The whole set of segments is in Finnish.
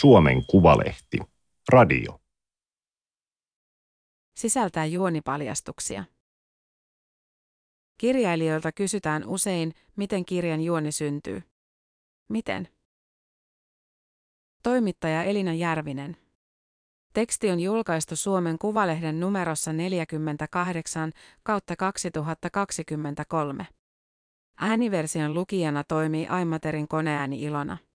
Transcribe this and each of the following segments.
Suomen Kuvalehti. Radio. Sisältää juonipaljastuksia. Kirjailijoilta kysytään usein, miten kirjan juoni syntyy. Miten? Toimittaja Elina Järvinen. Teksti on julkaistu Suomen Kuvalehden numerossa 48 kautta 2023. Ääniversion lukijana toimii Aimaterin koneääni Ilona.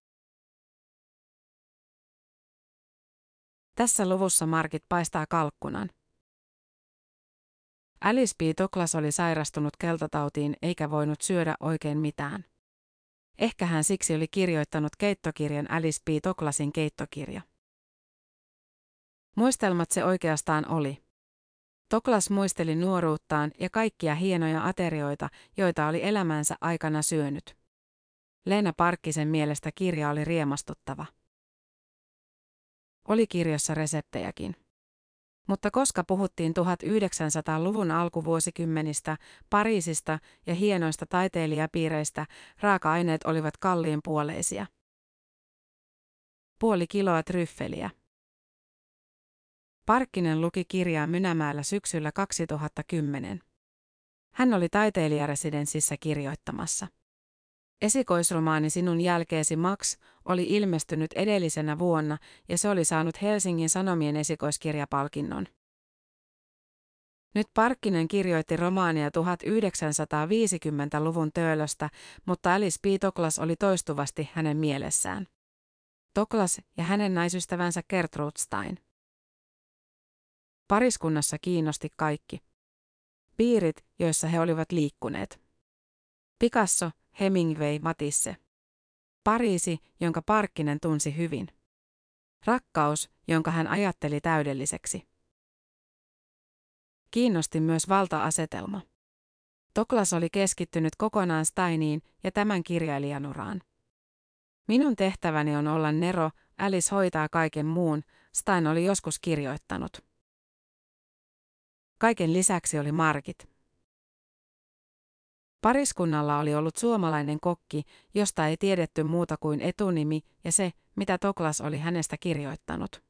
Tässä luvussa Markit paistaa kalkkunan. Alice B. Toklas oli sairastunut keltatautiin eikä voinut syödä oikein mitään. Ehkä hän siksi oli kirjoittanut keittokirjan Alice B. Toklasin keittokirja. Muistelmat se oikeastaan oli. Toklas muisteli nuoruuttaan ja kaikkia hienoja aterioita, joita oli elämänsä aikana syönyt. Leena Parkkisen mielestä kirja oli riemastuttava. Oli kirjassa reseptejäkin. Mutta koska puhuttiin 1900-luvun alkuvuosikymmenistä, Pariisista ja hienoista taiteilijapiireistä, raaka-aineet olivat kalliin puoleisia. Puoli kiloa tryffeliä. Parkkinen luki kirjaa Mynämäellä syksyllä 2010. Hän oli taiteilijaresidenssissä kirjoittamassa. Esikoisromaani Sinun jälkeesi Max oli ilmestynyt edellisenä vuonna ja se oli saanut Helsingin Sanomien esikoiskirjapalkinnon. Nyt Parkkinen kirjoitti romaania 1950-luvun töölöstä, mutta Alice P. Toklas oli toistuvasti hänen mielessään. Toklas ja hänen naisystävänsä Gertrude Stein. Pariskunnassa kiinnosti kaikki. Piirit, joissa he olivat liikkuneet. Picasso, Hemingway, Matisse. Pariisi, jonka Parkkinen tunsi hyvin. Rakkaus, jonka hän ajatteli täydelliseksi. Kiinnosti myös valta-asetelma. Toklas oli keskittynyt kokonaan Steiniin ja tämän kirjailijan uraan. Minun tehtäväni on olla Nero, Alice hoitaa kaiken muun, Stein oli joskus kirjoittanut. Kaiken lisäksi oli Markit. Pariskunnalla oli ollut suomalainen kokki, josta ei tiedetty muuta kuin etunimi ja se, mitä Toklas oli hänestä kirjoittanut.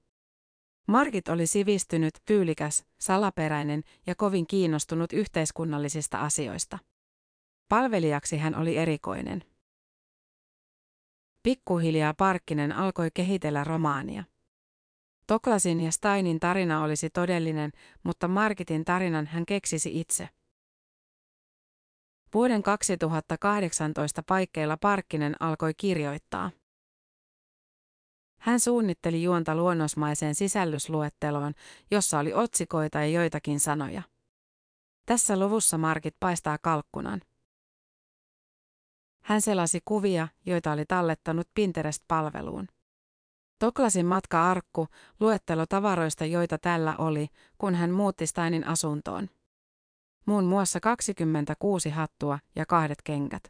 Margit oli sivistynyt, tyylikäs, salaperäinen ja kovin kiinnostunut yhteiskunnallisista asioista. Palvelijaksi hän oli erikoinen. Pikkuhiljaa Parkkinen alkoi kehitellä romaania. Toklasin ja Steinin tarina olisi todellinen, mutta Margitin tarinan hän keksisi itse. Vuoden 2018 paikkeilla Parkkinen alkoi kirjoittaa. Hän suunnitteli juonta luonnosmaiseen sisällysluetteloon, jossa oli otsikoita ja joitakin sanoja. Tässä luvussa Markit paistaa kalkkunan. Hän selasi kuvia, joita oli tallettanut Pinterest-palveluun. Toklasin matka-arkku, luettelo tavaroista, joita tällä oli, kun hän muutti Steinin asuntoon muun muassa 26 hattua ja kahdet kengät.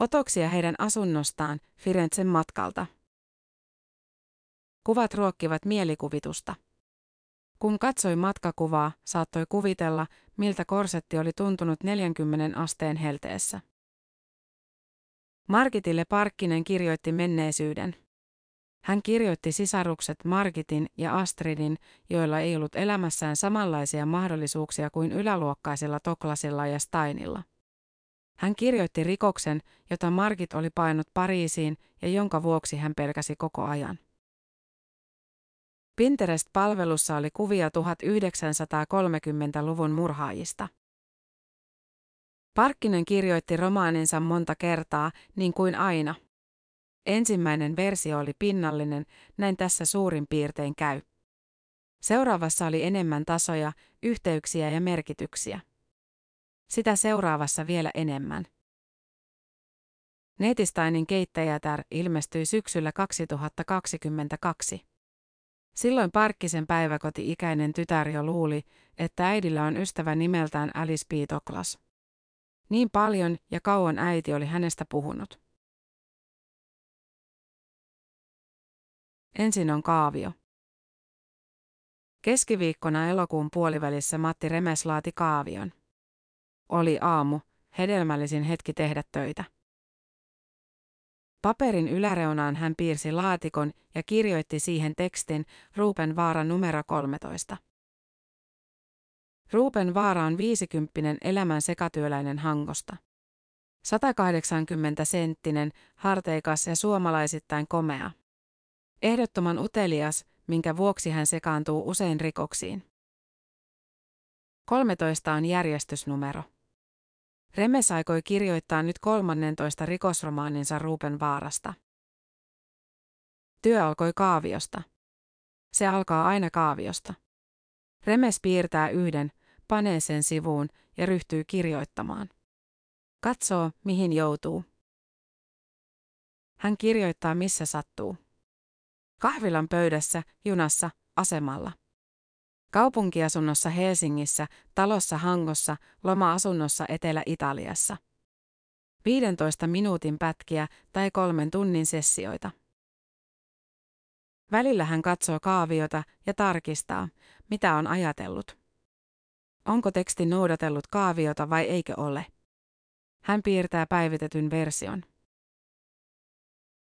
Otoksia heidän asunnostaan Firenzen matkalta. Kuvat ruokkivat mielikuvitusta. Kun katsoi matkakuvaa, saattoi kuvitella, miltä korsetti oli tuntunut 40 asteen helteessä. Markitille Parkkinen kirjoitti menneisyyden. Hän kirjoitti sisarukset Margitin ja Astridin, joilla ei ollut elämässään samanlaisia mahdollisuuksia kuin yläluokkaisilla Toklasilla ja Steinilla. Hän kirjoitti rikoksen, jota Margit oli painut Pariisiin ja jonka vuoksi hän pelkäsi koko ajan. Pinterest-palvelussa oli kuvia 1930-luvun murhaajista. Parkkinen kirjoitti romaaninsa monta kertaa, niin kuin aina – Ensimmäinen versio oli pinnallinen, näin tässä suurin piirtein käy. Seuraavassa oli enemmän tasoja, yhteyksiä ja merkityksiä. Sitä seuraavassa vielä enemmän. Neetistainin keittäjätär ilmestyi syksyllä 2022. Silloin Parkkisen päiväkoti-ikäinen tytär jo luuli, että äidillä on ystävä nimeltään Alice Piitoklas. Niin paljon ja kauan äiti oli hänestä puhunut. Ensin on kaavio. Keskiviikkona elokuun puolivälissä Matti Remes laati kaavion. Oli aamu, hedelmällisin hetki tehdä töitä. Paperin yläreunaan hän piirsi laatikon ja kirjoitti siihen tekstin Ruupen Vaara numero 13. Ruupen Vaara on 50 elämän sekatyöläinen Hangosta. 180 senttinen, harteikas ja suomalaisittain komea. Ehdottoman utelias, minkä vuoksi hän sekaantuu usein rikoksiin. 13 on järjestysnumero. Remes aikoi kirjoittaa nyt 13 rikosromaaninsa Ruupen vaarasta. Työ alkoi kaaviosta. Se alkaa aina kaaviosta. Remes piirtää yhden, panee sen sivuun ja ryhtyy kirjoittamaan. Katsoo, mihin joutuu. Hän kirjoittaa missä sattuu. Kahvilan pöydässä, junassa, asemalla. Kaupunkiasunnossa Helsingissä, talossa Hangossa, loma-asunnossa Etelä-Italiassa. 15 minuutin pätkiä tai kolmen tunnin sessioita. Välillä hän katsoo kaaviota ja tarkistaa, mitä on ajatellut. Onko teksti noudatellut kaaviota vai eikö ole? Hän piirtää päivitetyn version.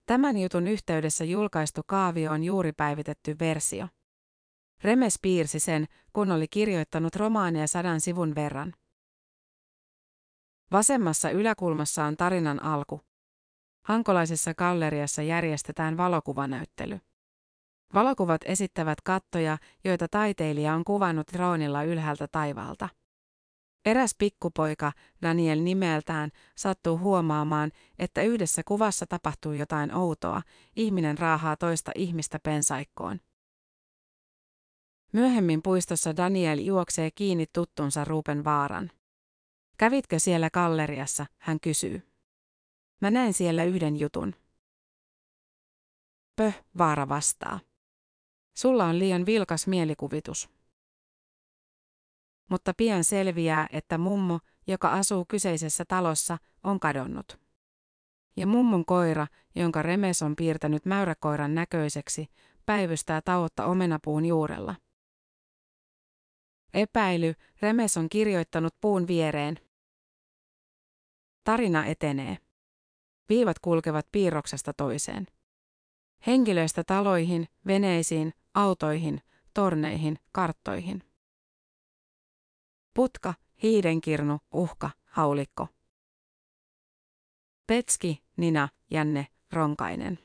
Tämän jutun yhteydessä julkaistu kaavio on juuri päivitetty versio. Remes piirsi sen, kun oli kirjoittanut romaania sadan sivun verran. Vasemmassa yläkulmassa on tarinan alku. Hankolaisessa galleriassa järjestetään valokuvanäyttely. Valokuvat esittävät kattoja, joita taiteilija on kuvannut droonilla ylhäältä taivaalta. Eräs pikkupoika, Daniel nimeltään, sattuu huomaamaan, että yhdessä kuvassa tapahtuu jotain outoa, ihminen raahaa toista ihmistä pensaikkoon. Myöhemmin puistossa Daniel juoksee kiinni tuttunsa Ruben Vaaran. Kävitkö siellä galleriassa, hän kysyy. Mä näin siellä yhden jutun. Pöh, Vaara vastaa. Sulla on liian vilkas mielikuvitus. Mutta pian selviää, että mummo, joka asuu kyseisessä talossa, on kadonnut. Ja mummon koira, jonka Remes on piirtänyt mäyräkoiran näköiseksi, päivystää tauotta omenapuun juurella. Epäily, Remes on kirjoittanut puun viereen. Tarina etenee. Viivat kulkevat piirroksesta toiseen. Henkilöistä taloihin, veneisiin, autoihin, torneihin, karttoihin. Putka, hiidenkirnu, uhka, haulikko. Petski, Nina, Janne, Ronkainen.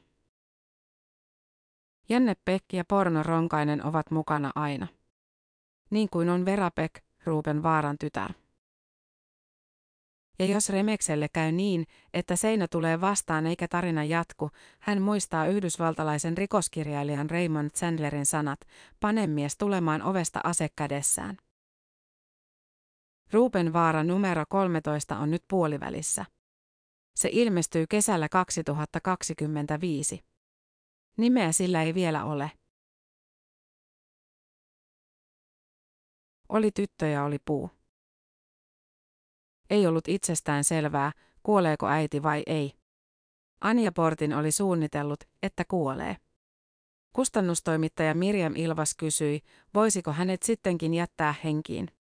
Janne Pekki ja Porno Ronkainen ovat mukana aina niin kuin on Verapek, Ruben Vaaran tytär. Ja jos Remekselle käy niin, että seinä tulee vastaan eikä tarina jatku, hän muistaa yhdysvaltalaisen rikoskirjailijan Raymond Chandlerin sanat, panemies tulemaan ovesta ase kädessään. Ruben Vaara numero 13 on nyt puolivälissä. Se ilmestyy kesällä 2025. Nimeä sillä ei vielä ole. Oli tyttö ja oli puu. Ei ollut itsestään selvää, kuoleeko äiti vai ei. Anja Portin oli suunnitellut, että kuolee. Kustannustoimittaja Mirjam Ilvas kysyi, voisiko hänet sittenkin jättää henkiin.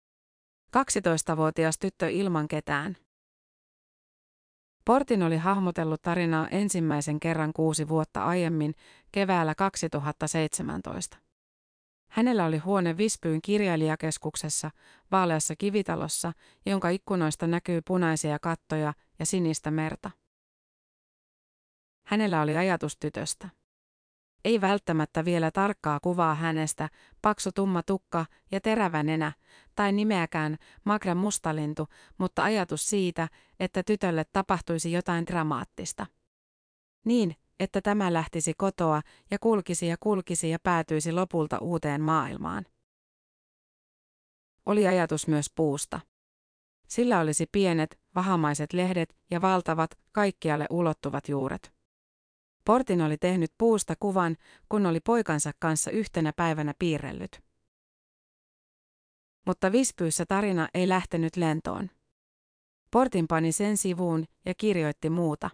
12-vuotias tyttö ilman ketään. Portin oli hahmotellut tarinaa ensimmäisen kerran kuusi vuotta aiemmin, keväällä 2017. Hänellä oli huone Vispyyn kirjailijakeskuksessa, vaaleassa kivitalossa, jonka ikkunoista näkyy punaisia kattoja ja sinistä merta. Hänellä oli ajatus tytöstä. Ei välttämättä vielä tarkkaa kuvaa hänestä, paksu tumma tukka ja terävä nenä, tai nimeäkään Magra mustalintu, mutta ajatus siitä, että tytölle tapahtuisi jotain dramaattista. Niin, että tämä lähtisi kotoa ja kulkisi ja kulkisi ja päätyisi lopulta uuteen maailmaan. Oli ajatus myös puusta. Sillä olisi pienet, vahamaiset lehdet ja valtavat, kaikkialle ulottuvat juuret. Portin oli tehnyt puusta kuvan, kun oli poikansa kanssa yhtenä päivänä piirrellyt. Mutta Vispyyssä tarina ei lähtenyt lentoon. Portin pani sen sivuun ja kirjoitti muuta.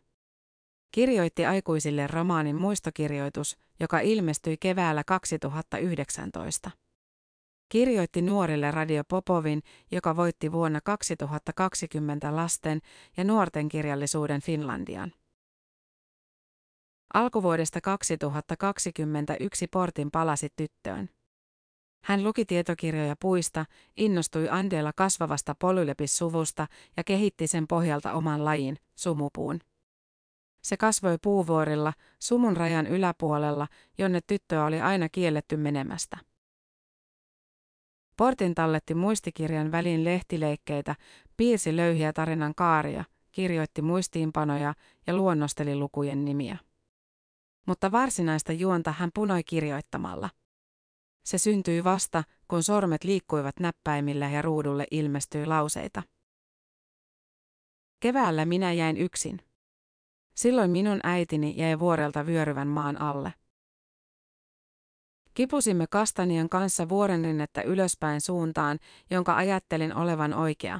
Kirjoitti aikuisille romaanin muistokirjoitus, joka ilmestyi keväällä 2019. Kirjoitti nuorille Radio Popovin, joka voitti vuonna 2020 lasten ja nuorten kirjallisuuden Finlandian. Alkuvuodesta 2021 Portin palasi tyttöön. Hän luki tietokirjoja puista, innostui Andella kasvavasta polylepis-suvusta ja kehitti sen pohjalta oman lajin, sumupuun. Se kasvoi puuvuorilla, sumun rajan yläpuolella, jonne tyttöä oli aina kielletty menemästä. Portin talletti muistikirjan väliin lehtileikkeitä, piirsi löyhiä tarinan kaaria, kirjoitti muistiinpanoja ja luonnosteli lukujen nimiä. Mutta varsinaista juonta hän punoi kirjoittamalla. Se syntyi vasta, kun sormet liikkuivat näppäimillä ja ruudulle ilmestyi lauseita. Keväällä minä jäin yksin. Silloin minun äitini jäi vuorelta vyöryvän maan alle. Kipusimme kastanian kanssa vuorenrinnettä ylöspäin suuntaan, jonka ajattelin olevan oikea.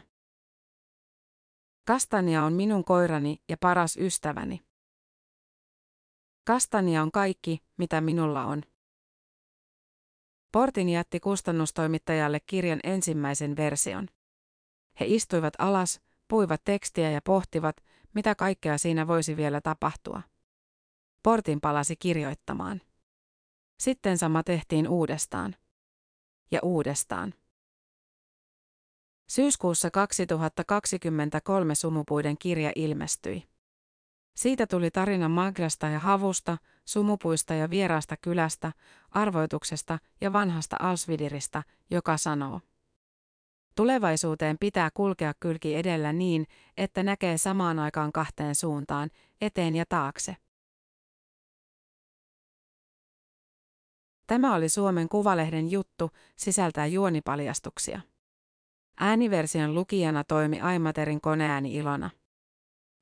Kastania on minun koirani ja paras ystäväni. Kastania on kaikki, mitä minulla on. Portin jätti kustannustoimittajalle kirjan ensimmäisen version. He istuivat alas, puivat tekstiä ja pohtivat, mitä kaikkea siinä voisi vielä tapahtua. Portin palasi kirjoittamaan. Sitten sama tehtiin uudestaan. Ja uudestaan. Syyskuussa 2023 sumupuiden kirja ilmestyi. Siitä tuli tarina Magrasta ja Havusta, sumupuista ja vieraasta kylästä, arvoituksesta ja vanhasta Alsvidirista, joka sanoo. Tulevaisuuteen pitää kulkea kylki edellä niin, että näkee samaan aikaan kahteen suuntaan, eteen ja taakse. Tämä oli Suomen Kuvalehden juttu, sisältää juonipaljastuksia. Ääniversion lukijana toimi Aimaterin koneääni Ilona.